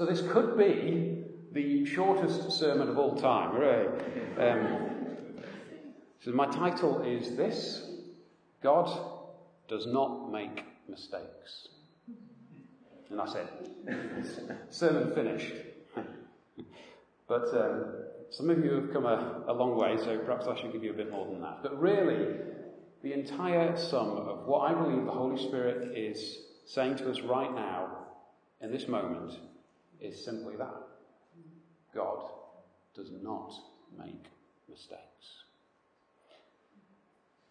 So this could be the shortest sermon of all time. Hooray. Um, so my title is this God does not make mistakes. And that's it. Sermon finished. but um, some of you have come a, a long way, so perhaps I should give you a bit more than that. But really, the entire sum of what I believe the Holy Spirit is saying to us right now, in this moment, is simply that God does not make mistakes.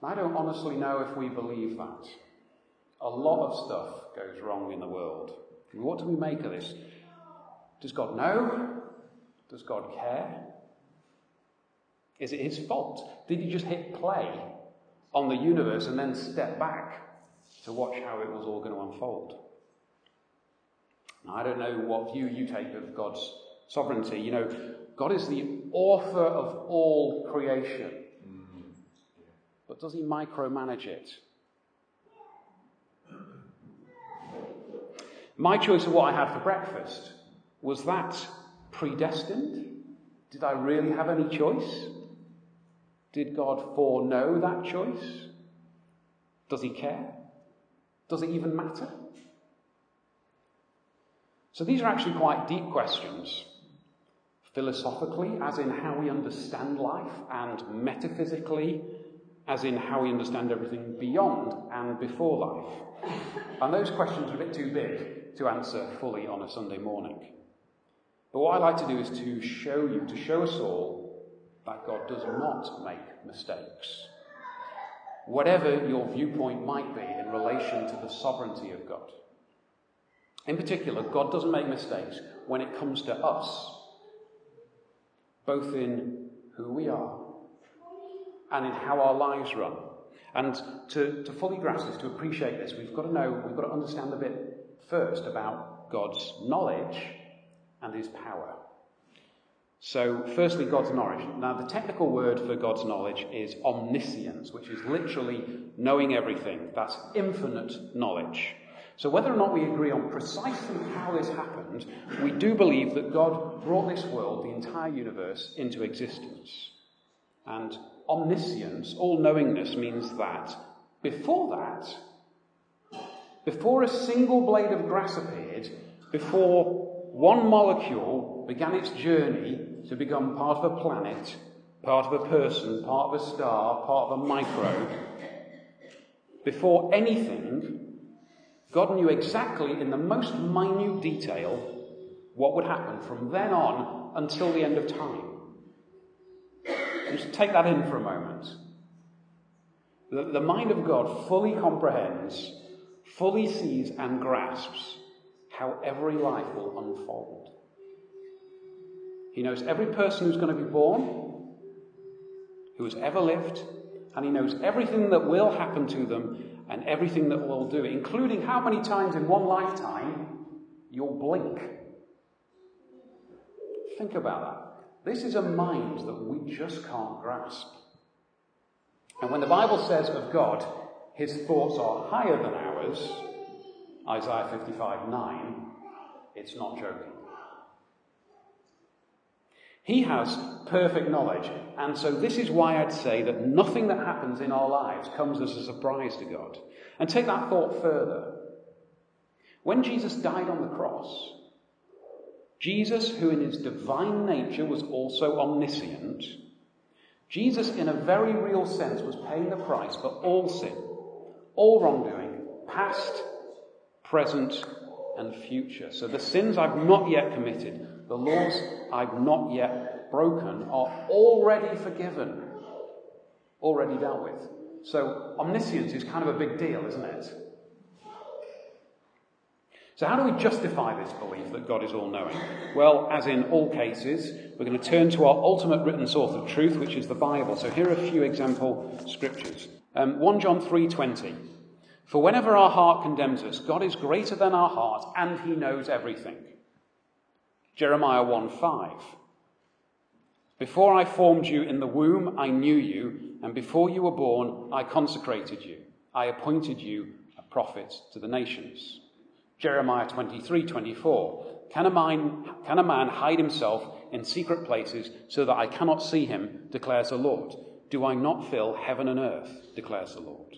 I don't honestly know if we believe that. A lot of stuff goes wrong in the world. What do we make of this? Does God know? Does God care? Is it his fault? Did he just hit play on the universe and then step back to watch how it was all going to unfold? I don't know what view you take of God's sovereignty. You know, God is the author of all creation. But does he micromanage it? My choice of what I had for breakfast, was that predestined? Did I really have any choice? Did God foreknow that choice? Does he care? Does it even matter? So these are actually quite deep questions. Philosophically, as in how we understand life, and metaphysically, as in how we understand everything beyond and before life. And those questions are a bit too big to answer fully on a Sunday morning. But what I like to do is to show you, to show us all, that God does not make mistakes. Whatever your viewpoint might be in relation to the sovereignty of God. In particular, God doesn't make mistakes when it comes to us, both in who we are and in how our lives run. And to, to fully grasp this, to appreciate this, we've got to know, we've got to understand a bit first about God's knowledge and his power. So, firstly, God's knowledge. Now, the technical word for God's knowledge is omniscience, which is literally knowing everything. That's infinite knowledge. So, whether or not we agree on precisely how this happened, we do believe that God brought this world, the entire universe, into existence. And omniscience, all knowingness, means that before that, before a single blade of grass appeared, before one molecule began its journey to become part of a planet, part of a person, part of a star, part of a microbe, before anything, God knew exactly in the most minute detail what would happen from then on until the end of time. Just take that in for a moment. The, the mind of God fully comprehends, fully sees, and grasps how every life will unfold. He knows every person who's going to be born, who has ever lived, and he knows everything that will happen to them and everything that we'll do, including how many times in one lifetime you'll blink. Think about that. This is a mind that we just can't grasp. And when the Bible says of God, his thoughts are higher than ours, Isaiah 55 9, it's not joking. He has perfect knowledge, and so this is why I'd say that nothing that happens in our lives comes as a surprise to God. And take that thought further. When Jesus died on the cross, Jesus, who in his divine nature was also omniscient, Jesus, in a very real sense, was paying the price for all sin, all wrongdoing, past, present, and future. So the sins I've not yet committed, the laws I've not yet broken, are already forgiven, already dealt with. So omniscience is kind of a big deal, isn't it? So, how do we justify this belief that God is all knowing? Well, as in all cases, we're going to turn to our ultimate written source of truth, which is the Bible. So, here are a few example scriptures. Um, 1 John 3:20. For whenever our heart condemns us, God is greater than our heart, and He knows everything. Jeremiah 1:5. Before I formed you in the womb, I knew you, and before you were born, I consecrated you. I appointed you a prophet to the nations. Jeremiah 23 24. Can a, man, can a man hide himself in secret places so that I cannot see him, declares the Lord? Do I not fill heaven and earth, declares the Lord?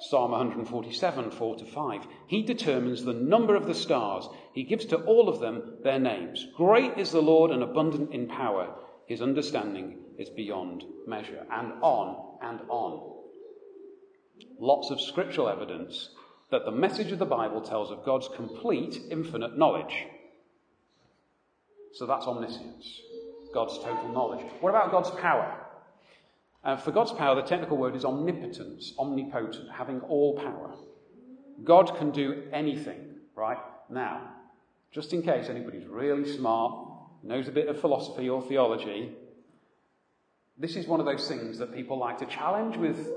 Psalm 147, 4 to 5. He determines the number of the stars. He gives to all of them their names. Great is the Lord and abundant in power. His understanding is beyond measure. And on and on. Lots of scriptural evidence that the message of the Bible tells of God's complete, infinite knowledge. So that's omniscience, God's total knowledge. What about God's power? Uh, for God's power, the technical word is omnipotence, omnipotent, having all power. God can do anything, right? Now, just in case anybody's really smart, knows a bit of philosophy or theology, this is one of those things that people like to challenge with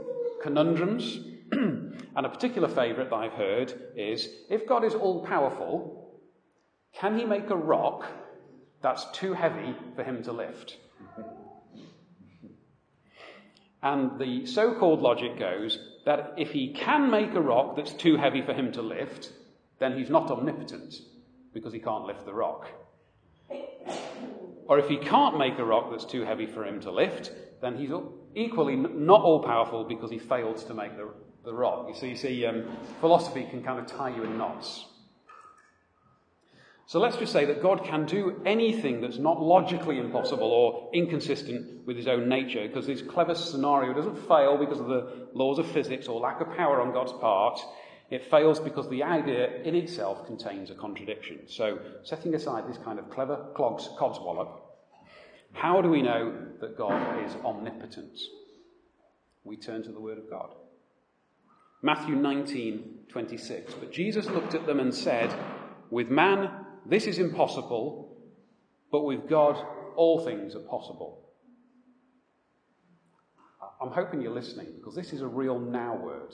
conundrums. and a particular favourite that I've heard is if God is all powerful, can he make a rock that's too heavy for him to lift? And the so called logic goes that if he can make a rock that's too heavy for him to lift, then he's not omnipotent because he can't lift the rock. Or if he can't make a rock that's too heavy for him to lift, then he's equally not all powerful because he failed to make the, the rock. See, you see um, philosophy can kind of tie you in knots. So let's just say that God can do anything that's not logically impossible or inconsistent with his own nature, because this clever scenario doesn't fail because of the laws of physics or lack of power on God's part. It fails because the idea in itself contains a contradiction. So, setting aside this kind of clever clogs, codswallop, how do we know that God is omnipotent? We turn to the Word of God. Matthew 19, 26. But Jesus looked at them and said, With man this is impossible, but with God, all things are possible. I'm hoping you're listening because this is a real now word.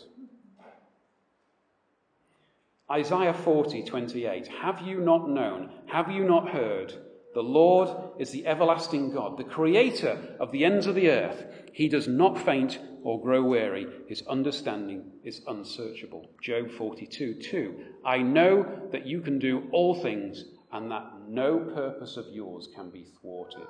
Isaiah 40, 28. Have you not known? Have you not heard? The Lord is the everlasting God, the creator of the ends of the earth. He does not faint or grow weary. His understanding is unsearchable. Job 42, 2. I know that you can do all things and that no purpose of yours can be thwarted.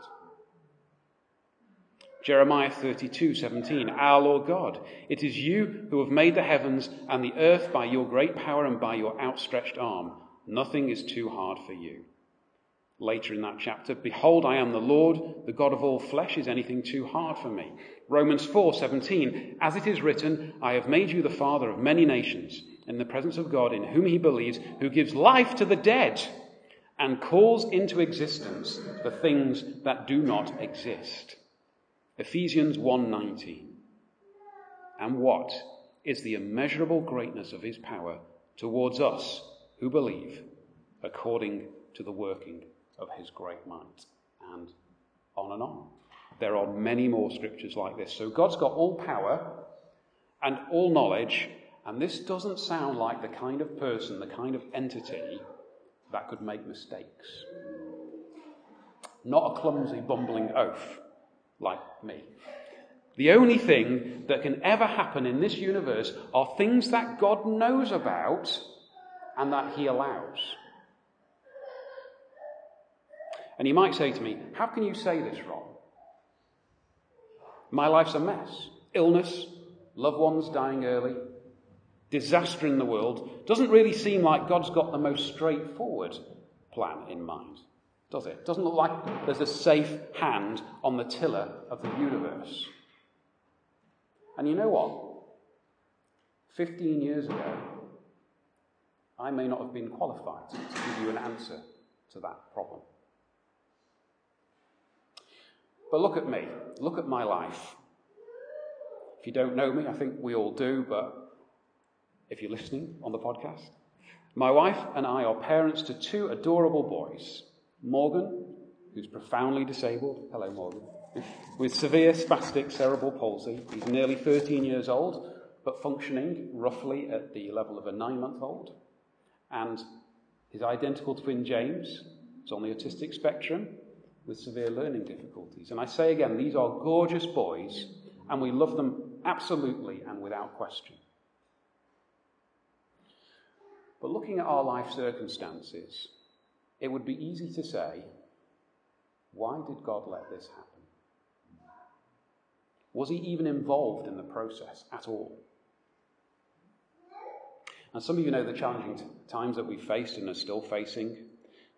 Jeremiah 32, 17. Our Lord God, it is you who have made the heavens and the earth by your great power and by your outstretched arm. Nothing is too hard for you. Later in that chapter, behold, I am the Lord, the God of all flesh. Is anything too hard for me? Romans 4:17 As it is written, I have made you the father of many nations in the presence of God in whom he believes, who gives life to the dead and calls into existence the things that do not exist. Ephesians 1:19. And what is the immeasurable greatness of his power towards us who believe according to the working of his great might. And on and on. There are many more scriptures like this. So God's got all power and all knowledge, and this doesn't sound like the kind of person, the kind of entity that could make mistakes. Not a clumsy, bumbling oaf like me. The only thing that can ever happen in this universe are things that God knows about and that He allows. And you might say to me, How can you say this, Ron? My life's a mess. Illness, loved ones dying early, disaster in the world. Doesn't really seem like God's got the most straightforward plan in mind, does it? Doesn't look like there's a safe hand on the tiller of the universe. And you know what? 15 years ago, I may not have been qualified to give you an answer to that problem. But look at me. Look at my life. If you don't know me, I think we all do, but if you're listening on the podcast, my wife and I are parents to two adorable boys Morgan, who's profoundly disabled. Hello, Morgan. With severe spastic cerebral palsy. He's nearly 13 years old, but functioning roughly at the level of a nine month old. And his identical twin James is on the autistic spectrum with severe learning difficulties. And I say again, these are gorgeous boys, and we love them absolutely and without question. But looking at our life circumstances, it would be easy to say, why did God let this happen? Was he even involved in the process at all? And some of you know the challenging times that we faced and are still facing.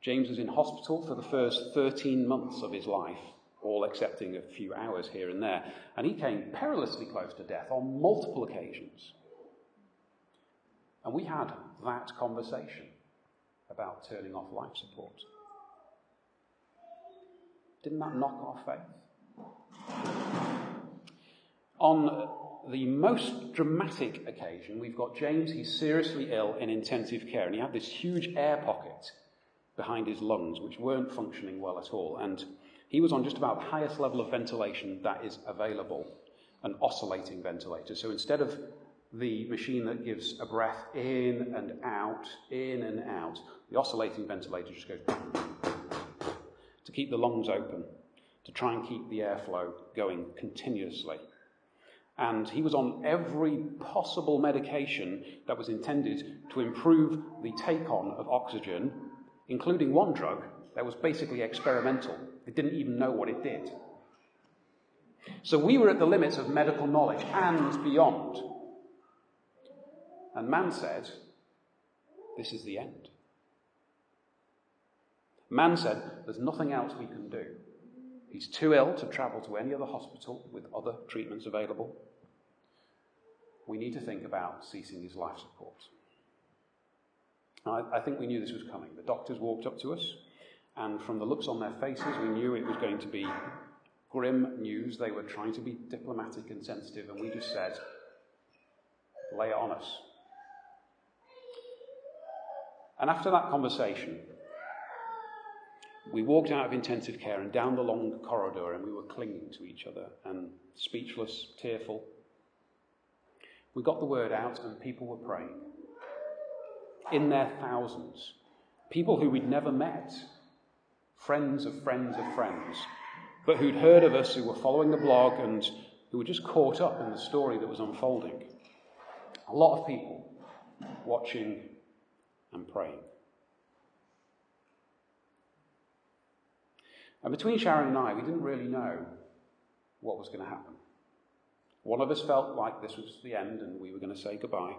James was in hospital for the first 13 months of his life, all excepting a few hours here and there. And he came perilously close to death on multiple occasions. And we had that conversation about turning off life support. Didn't that knock our faith? On the most dramatic occasion, we've got James, he's seriously ill in intensive care, and he had this huge air pocket behind his lungs, which weren't functioning well at all. And he was on just about the highest level of ventilation that is available, an oscillating ventilator. So instead of the machine that gives a breath in and out, in and out, the oscillating ventilator just goes to keep the lungs open, to try and keep the airflow going continuously. And he was on every possible medication that was intended to improve the take on of oxygen, including one drug that was basically experimental. It didn't even know what it did. So we were at the limits of medical knowledge and beyond. And man said, This is the end. Man said, There's nothing else we can do. He's too ill to travel to any other hospital with other treatments available. We need to think about ceasing his life support. I, I think we knew this was coming. The doctors walked up to us, and from the looks on their faces, we knew it was going to be grim news. They were trying to be diplomatic and sensitive, and we just said, lay it on us. And after that conversation, we walked out of intensive care and down the long corridor, and we were clinging to each other and speechless, tearful. We got the word out, and people were praying in their thousands. People who we'd never met, friends of friends of friends, but who'd heard of us, who were following the blog, and who were just caught up in the story that was unfolding. A lot of people watching and praying. And between Sharon and I, we didn't really know what was going to happen. One of us felt like this was the end and we were going to say goodbye,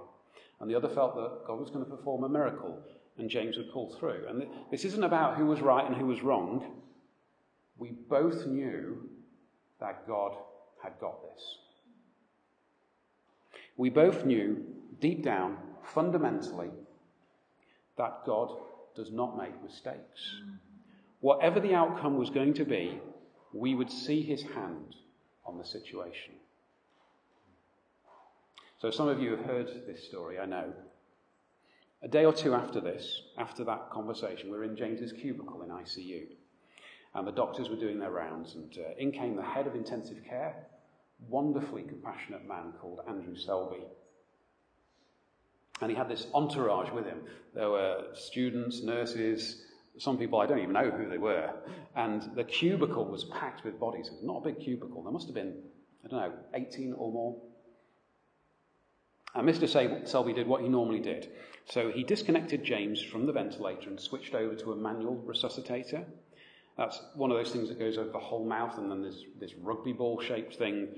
and the other felt that God was going to perform a miracle and James would pull through. And this isn't about who was right and who was wrong. We both knew that God had got this. We both knew deep down, fundamentally, that God does not make mistakes. Whatever the outcome was going to be, we would see his hand on the situation. So, some of you have heard this story, I know. A day or two after this, after that conversation, we were in James's cubicle in ICU. And the doctors were doing their rounds, and uh, in came the head of intensive care, wonderfully compassionate man called Andrew Selby. And he had this entourage with him. There were students, nurses, some people I don't even know who they were. And the cubicle was packed with bodies. It was not a big cubicle. There must have been, I don't know, 18 or more. And Mr. Selby did what he normally did. So he disconnected James from the ventilator and switched over to a manual resuscitator. That's one of those things that goes over the whole mouth, and then there's this rugby ball shaped thing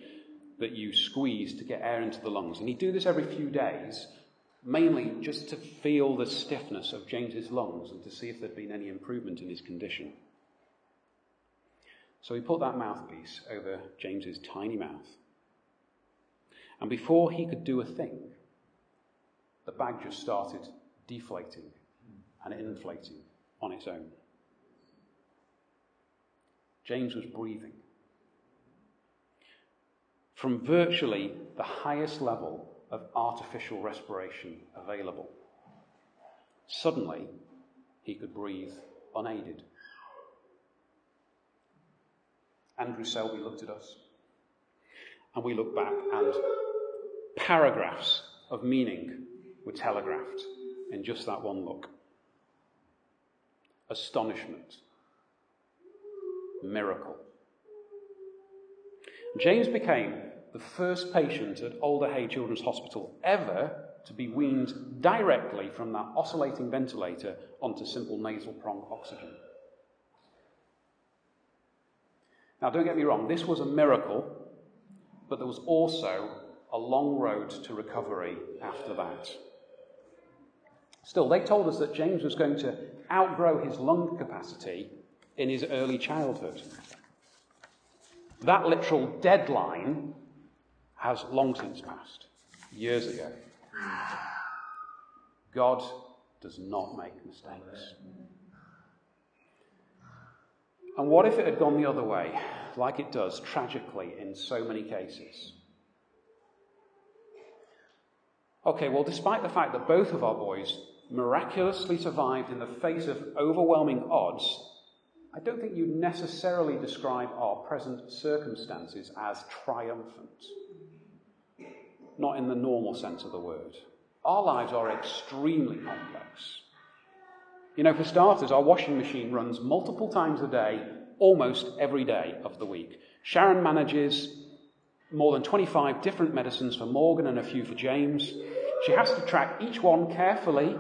that you squeeze to get air into the lungs. And he'd do this every few days mainly just to feel the stiffness of James's lungs and to see if there'd been any improvement in his condition. So he put that mouthpiece over James's tiny mouth. And before he could do a thing, the bag just started deflating and inflating on its own. James was breathing. From virtually the highest level of artificial respiration available. Suddenly, he could breathe unaided. Andrew Selby looked at us, and we looked back, and paragraphs of meaning were telegraphed in just that one look. Astonishment, miracle. James became the first patient at Alder Hey Children's Hospital ever to be weaned directly from that oscillating ventilator onto simple nasal prong oxygen. Now, don't get me wrong, this was a miracle, but there was also a long road to recovery after that. Still, they told us that James was going to outgrow his lung capacity in his early childhood. That literal deadline has long since passed, years ago. God does not make mistakes. And what if it had gone the other way, like it does tragically in so many cases? Okay, well, despite the fact that both of our boys miraculously survived in the face of overwhelming odds, I don't think you'd necessarily describe our present circumstances as triumphant. Not in the normal sense of the word. Our lives are extremely complex. You know, for starters, our washing machine runs multiple times a day, almost every day of the week. Sharon manages more than 25 different medicines for Morgan and a few for James. She has to track each one carefully,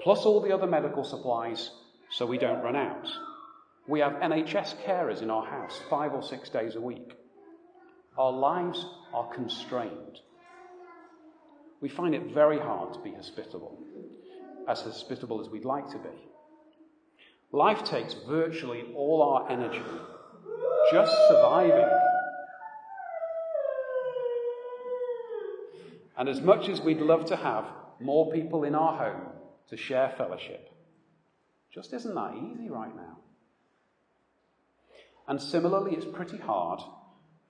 plus all the other medical supplies, so we don't run out. We have NHS carers in our house five or six days a week. Our lives are constrained. We find it very hard to be hospitable, as hospitable as we'd like to be. Life takes virtually all our energy just surviving. And as much as we'd love to have more people in our home to share fellowship, just isn't that easy right now. And similarly, it's pretty hard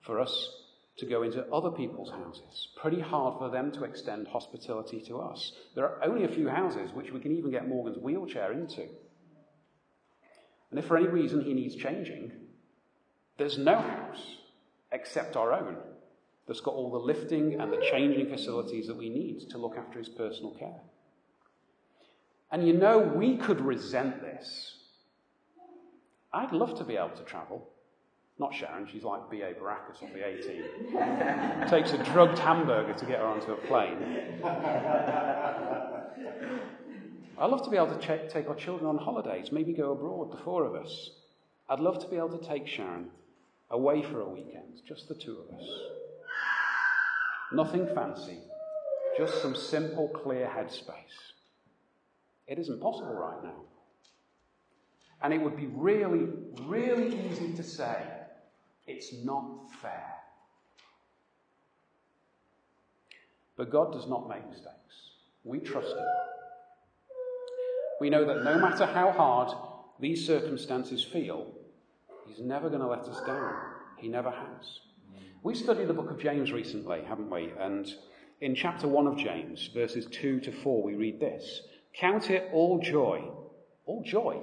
for us to go into other people's houses. Pretty hard for them to extend hospitality to us. There are only a few houses which we can even get Morgan's wheelchair into. And if for any reason he needs changing, there's no house except our own that's got all the lifting and the changing facilities that we need to look after his personal care. And you know, we could resent this. I'd love to be able to travel. Not Sharon, she's like B.A. Baracus on the A team. it takes a drugged hamburger to get her onto a plane. I'd love to be able to take our children on holidays, maybe go abroad, the four of us. I'd love to be able to take Sharon away for a weekend, just the two of us. Nothing fancy, just some simple, clear headspace. It isn't possible right now. And it would be really, really easy to say, it's not fair. But God does not make mistakes. We trust Him. We know that no matter how hard these circumstances feel, He's never going to let us down. He never has. We studied the book of James recently, haven't we? And in chapter 1 of James, verses 2 to 4, we read this Count it all joy. All joy?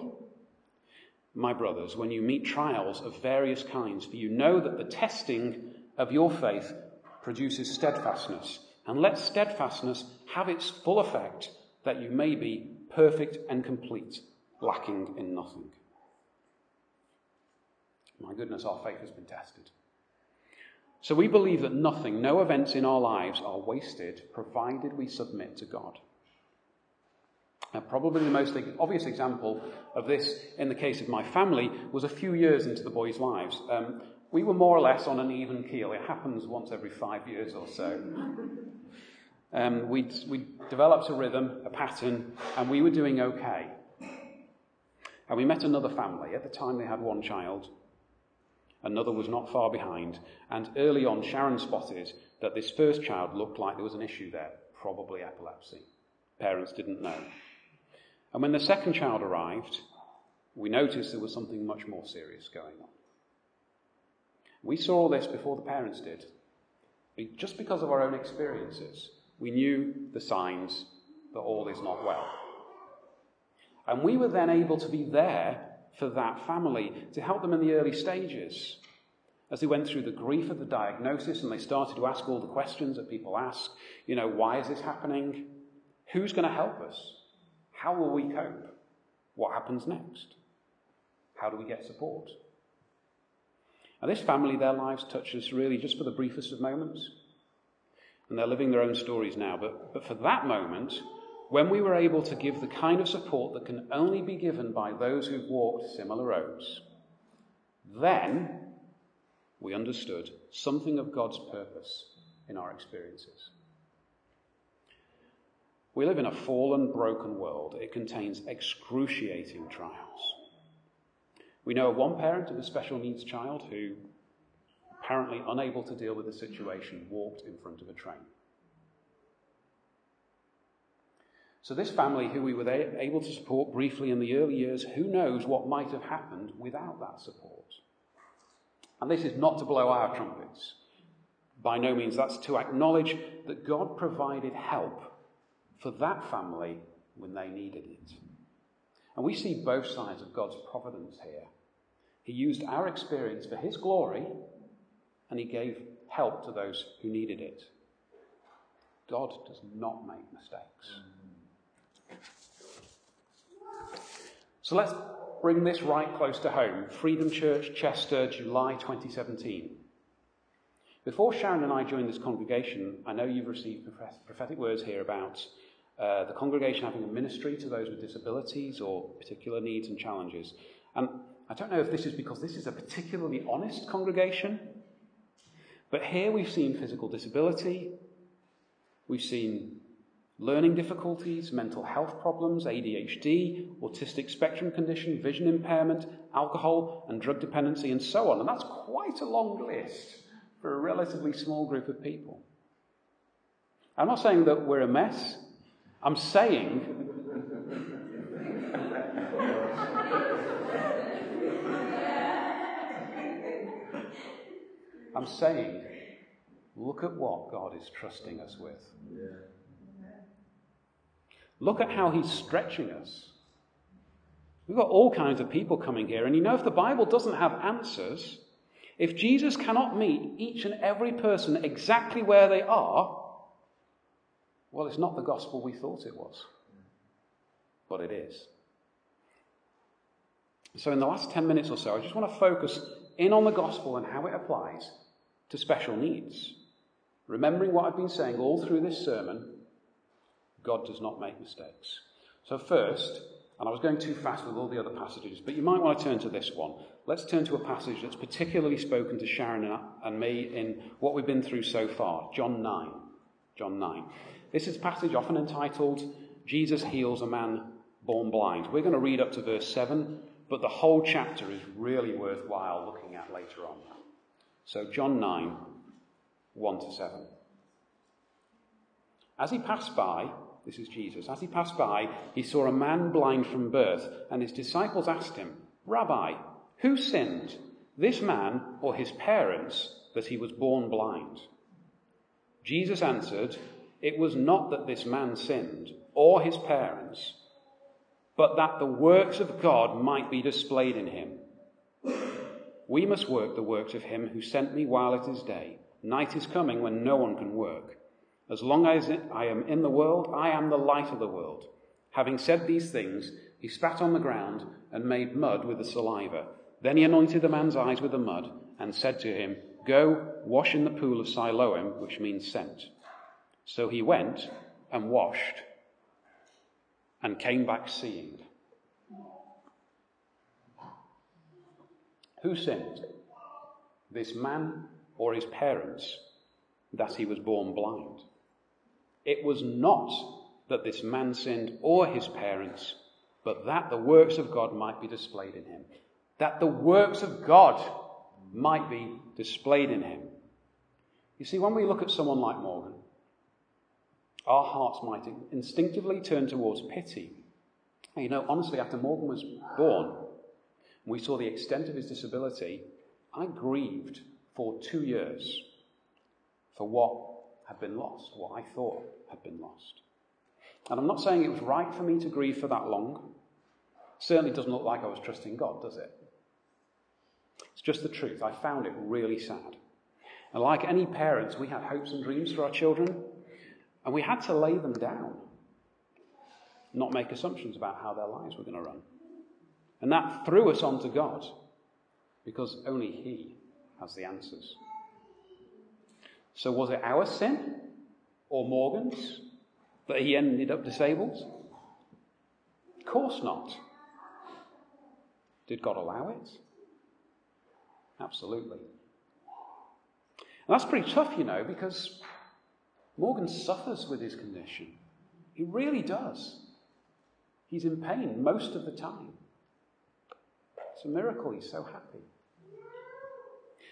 my brothers, when you meet trials of various kinds, for you know that the testing of your faith produces steadfastness. And let steadfastness have its full effect, that you may be perfect and complete, lacking in nothing. My goodness, our faith has been tested. So we believe that nothing, no events in our lives are wasted, provided we submit to God. Now, probably the most obvious example of this in the case of my family was a few years into the boys' lives. Um, we were more or less on an even keel. It happens once every five years or so. Um, we we developed a rhythm, a pattern, and we were doing okay. And we met another family. At the time, they had one child. Another was not far behind. And early on, Sharon spotted that this first child looked like there was an issue there, probably epilepsy. Parents didn't know. And when the second child arrived, we noticed there was something much more serious going on. We saw this before the parents did. Just because of our own experiences, we knew the signs that all is not well. And we were then able to be there for that family to help them in the early stages. As they went through the grief of the diagnosis and they started to ask all the questions that people ask, you know, why is this happening? Who's going to help us? How will we cope? What happens next? How do we get support? Now, this family, their lives touched us really just for the briefest of moments. and they're living their own stories now. But, but for that moment, when we were able to give the kind of support that can only be given by those who've walked similar roads, then we understood something of God's purpose in our experiences. We live in a fallen, broken world. It contains excruciating trials. We know of one parent of a special needs child who, apparently unable to deal with the situation, walked in front of a train. So, this family, who we were able to support briefly in the early years, who knows what might have happened without that support? And this is not to blow our trumpets. By no means, that's to acknowledge that God provided help for that family when they needed it. And we see both sides of God's providence here. He used our experience for His glory, and He gave help to those who needed it. God does not make mistakes. So let's bring this right close to home. Freedom Church, Chester, July 2017. Before Sharon and I joined this congregation, I know you've received prophetic words here about uh, the congregation having a ministry to those with disabilities or particular needs and challenges. And I don't know if this is because this is a particularly honest congregation, but here we've seen physical disability, we've seen learning difficulties, mental health problems, ADHD, autistic spectrum condition, vision impairment, alcohol and drug dependency, and so on. And that's quite a long list for a relatively small group of people. I'm not saying that we're a mess. I'm saying I'm saying, look at what God is trusting us with. Yeah. Look at how he's stretching us. We've got all kinds of people coming here, and you know, if the Bible doesn't have answers, if Jesus cannot meet each and every person exactly where they are, well, it's not the gospel we thought it was. But it is. So, in the last 10 minutes or so, I just want to focus in on the gospel and how it applies to special needs. Remembering what I've been saying all through this sermon God does not make mistakes. So, first, and I was going too fast with all the other passages, but you might want to turn to this one. Let's turn to a passage that's particularly spoken to Sharon and me in what we've been through so far John 9. John 9. This is a passage often entitled Jesus Heals a Man Born Blind. We're going to read up to verse 7, but the whole chapter is really worthwhile looking at later on. So, John 9, 1 to 7. As he passed by, this is Jesus. As he passed by, he saw a man blind from birth, and his disciples asked him, Rabbi, who sinned, this man or his parents, that he was born blind? Jesus answered, It was not that this man sinned, or his parents, but that the works of God might be displayed in him. We must work the works of him who sent me while it is day. Night is coming when no one can work. As long as I am in the world, I am the light of the world. Having said these things, he spat on the ground and made mud with the saliva. Then he anointed the man's eyes with the mud and said to him, Go, wash in the pool of Siloam, which means sent. So he went and washed and came back seeing. Who sinned? This man or his parents that he was born blind? It was not that this man sinned or his parents, but that the works of God might be displayed in him. That the works of God might be displayed in him. You see, when we look at someone like Morgan, our hearts might instinctively turn towards pity. And you know, honestly, after Morgan was born, we saw the extent of his disability, I grieved for two years for what had been lost, what I thought had been lost. And I'm not saying it was right for me to grieve for that long. Certainly doesn't look like I was trusting God, does it? It's just the truth. I found it really sad. And like any parents, we had hopes and dreams for our children, and we had to lay them down, not make assumptions about how their lives were going to run. And that threw us onto God, because only He has the answers. So, was it our sin? Or Morgan's? That he ended up disabled? Of course not. Did God allow it? Absolutely. And that's pretty tough, you know, because Morgan suffers with his condition. He really does. He's in pain most of the time. It's a miracle he's so happy.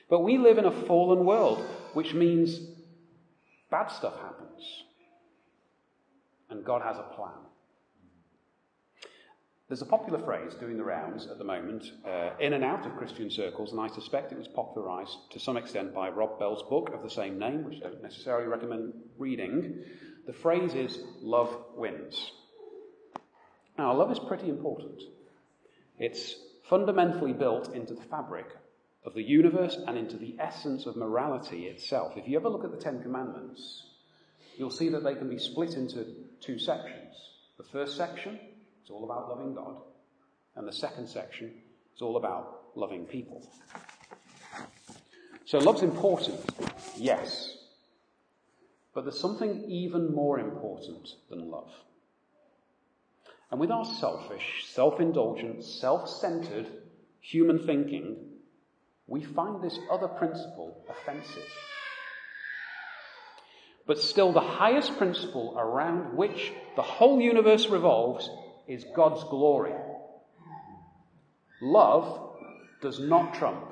But we live in a fallen world, which means bad stuff happens. And God has a plan. There's a popular phrase doing the rounds at the moment, uh, in and out of Christian circles, and I suspect it was popularized to some extent by Rob Bell's book of the same name, which I don't necessarily recommend reading. The phrase is love wins. Now, love is pretty important. It's fundamentally built into the fabric of the universe and into the essence of morality itself. If you ever look at the Ten Commandments, you'll see that they can be split into two sections. The first section is all about loving God. And the second section is all about loving people. So love's important, yes. But there's something even more important than love. And with our selfish, self indulgent, self centered human thinking, we find this other principle offensive. But still, the highest principle around which the whole universe revolves is God's glory. Love does not trump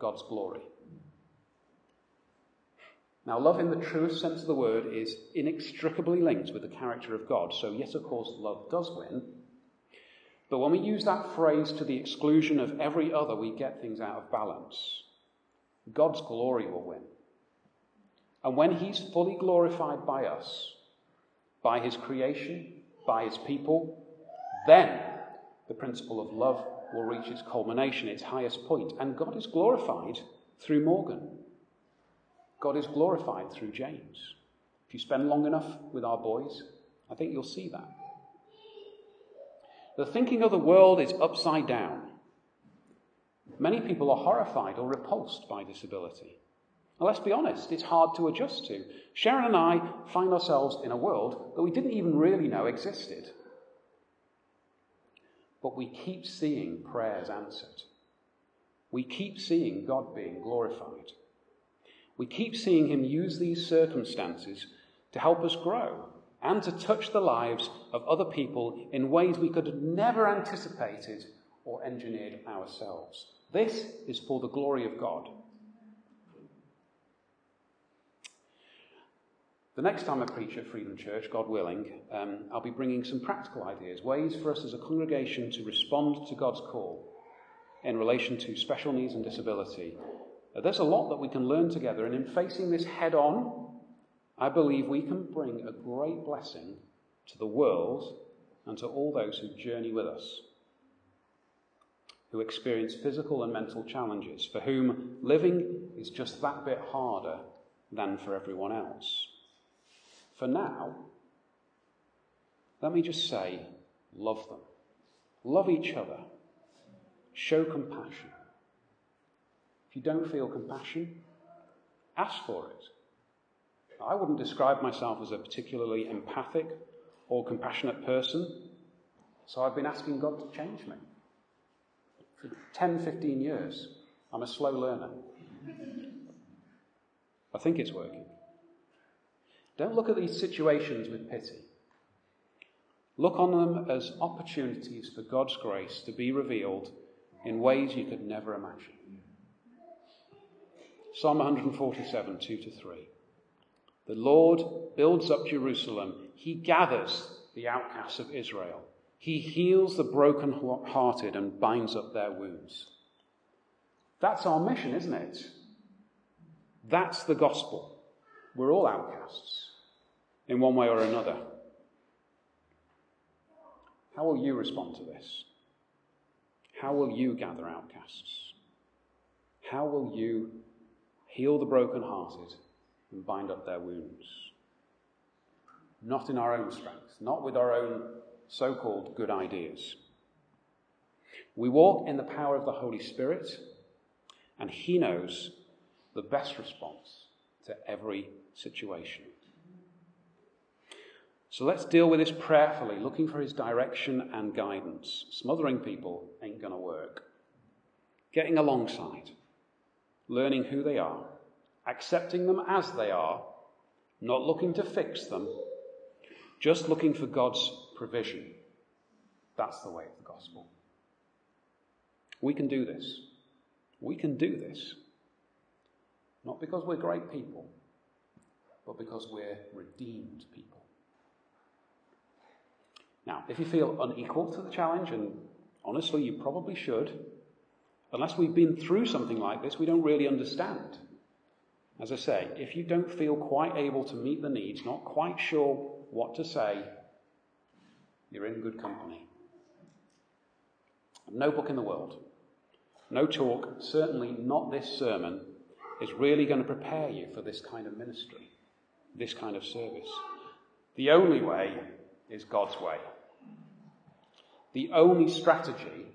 God's glory. Now, love in the truest sense of the word is inextricably linked with the character of God. So, yes, of course, love does win. But when we use that phrase to the exclusion of every other, we get things out of balance. God's glory will win. And when He's fully glorified by us, by His creation, by His people, then the principle of love will reach its culmination, its highest point. And God is glorified through Morgan. God is glorified through James. If you spend long enough with our boys, I think you'll see that. The thinking of the world is upside down. Many people are horrified or repulsed by disability. Now, let's be honest, it's hard to adjust to. Sharon and I find ourselves in a world that we didn't even really know existed. But we keep seeing prayers answered. We keep seeing God being glorified. We keep seeing Him use these circumstances to help us grow and to touch the lives of other people in ways we could have never anticipated or engineered ourselves. This is for the glory of God. The next time I preach at Freedom Church, God willing, um, I'll be bringing some practical ideas, ways for us as a congregation to respond to God's call in relation to special needs and disability. There's a lot that we can learn together, and in facing this head on, I believe we can bring a great blessing to the world and to all those who journey with us, who experience physical and mental challenges, for whom living is just that bit harder than for everyone else. For now, let me just say love them. Love each other. Show compassion. If you don't feel compassion, ask for it. I wouldn't describe myself as a particularly empathic or compassionate person, so I've been asking God to change me. For 10, 15 years, I'm a slow learner. I think it's working. Don't look at these situations with pity. Look on them as opportunities for God's grace to be revealed in ways you could never imagine. Psalm 147, 2 to 3. The Lord builds up Jerusalem. He gathers the outcasts of Israel. He heals the broken-hearted and binds up their wounds. That's our mission, isn't it? That's the gospel. We're all outcasts in one way or another. How will you respond to this? How will you gather outcasts? How will you heal the brokenhearted and bind up their wounds? Not in our own strength, not with our own so called good ideas. We walk in the power of the Holy Spirit, and He knows the best response to every situation. So let's deal with this prayerfully, looking for his direction and guidance. Smothering people ain't going to work. Getting alongside, learning who they are, accepting them as they are, not looking to fix them, just looking for God's provision. That's the way of the gospel. We can do this. We can do this. Not because we're great people, but because we're redeemed people. Now, if you feel unequal to the challenge, and honestly, you probably should, unless we've been through something like this, we don't really understand. As I say, if you don't feel quite able to meet the needs, not quite sure what to say, you're in good company. No book in the world, no talk, certainly not this sermon, is really going to prepare you for this kind of ministry, this kind of service. The only way is God's way. The only strategy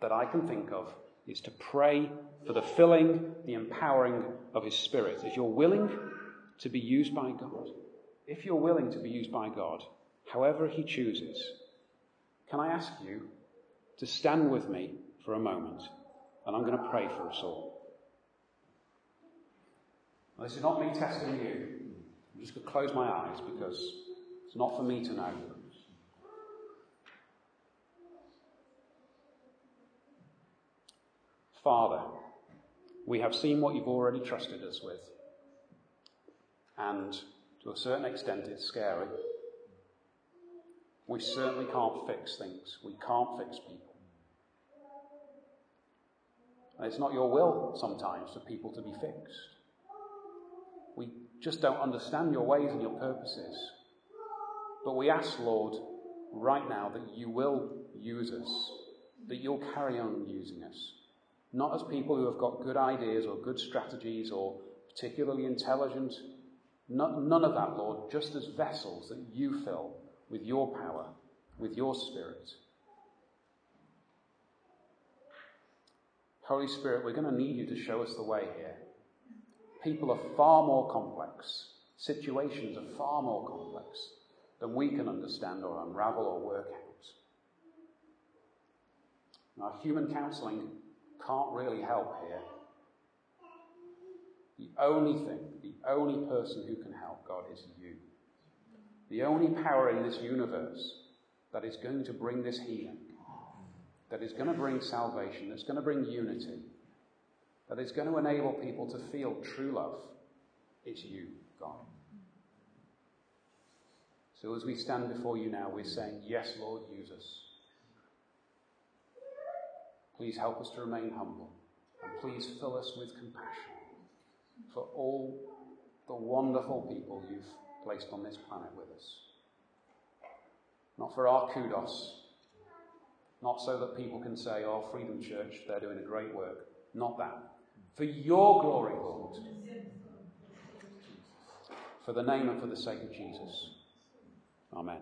that I can think of is to pray for the filling, the empowering of His Spirit. If you're willing to be used by God, if you're willing to be used by God, however He chooses, can I ask you to stand with me for a moment? And I'm going to pray for us all. This is not me testing you. I'm just going to close my eyes because it's not for me to know. Father, we have seen what you've already trusted us with. And to a certain extent, it's scary. We certainly can't fix things. We can't fix people. And it's not your will sometimes for people to be fixed. We just don't understand your ways and your purposes. But we ask, Lord, right now that you will use us, that you'll carry on using us. Not as people who have got good ideas or good strategies or particularly intelligent. none of that, Lord, just as vessels that you fill with your power, with your spirit. Holy Spirit, we're going to need you to show us the way here. People are far more complex, situations are far more complex than we can understand or unravel or work out. Now, human counseling can't really help here. The only thing, the only person who can help God is you. The only power in this universe that is going to bring this healing, that is going to bring salvation, that's going to bring unity, that is going to enable people to feel true love, it's you, God. So as we stand before you now, we're saying, Yes, Lord, use us. Please help us to remain humble. And please fill us with compassion for all the wonderful people you've placed on this planet with us. Not for our kudos, not so that people can say, oh, Freedom Church, they're doing a great work. Not that. For your glory, Lord. For the name and for the sake of Jesus. Amen.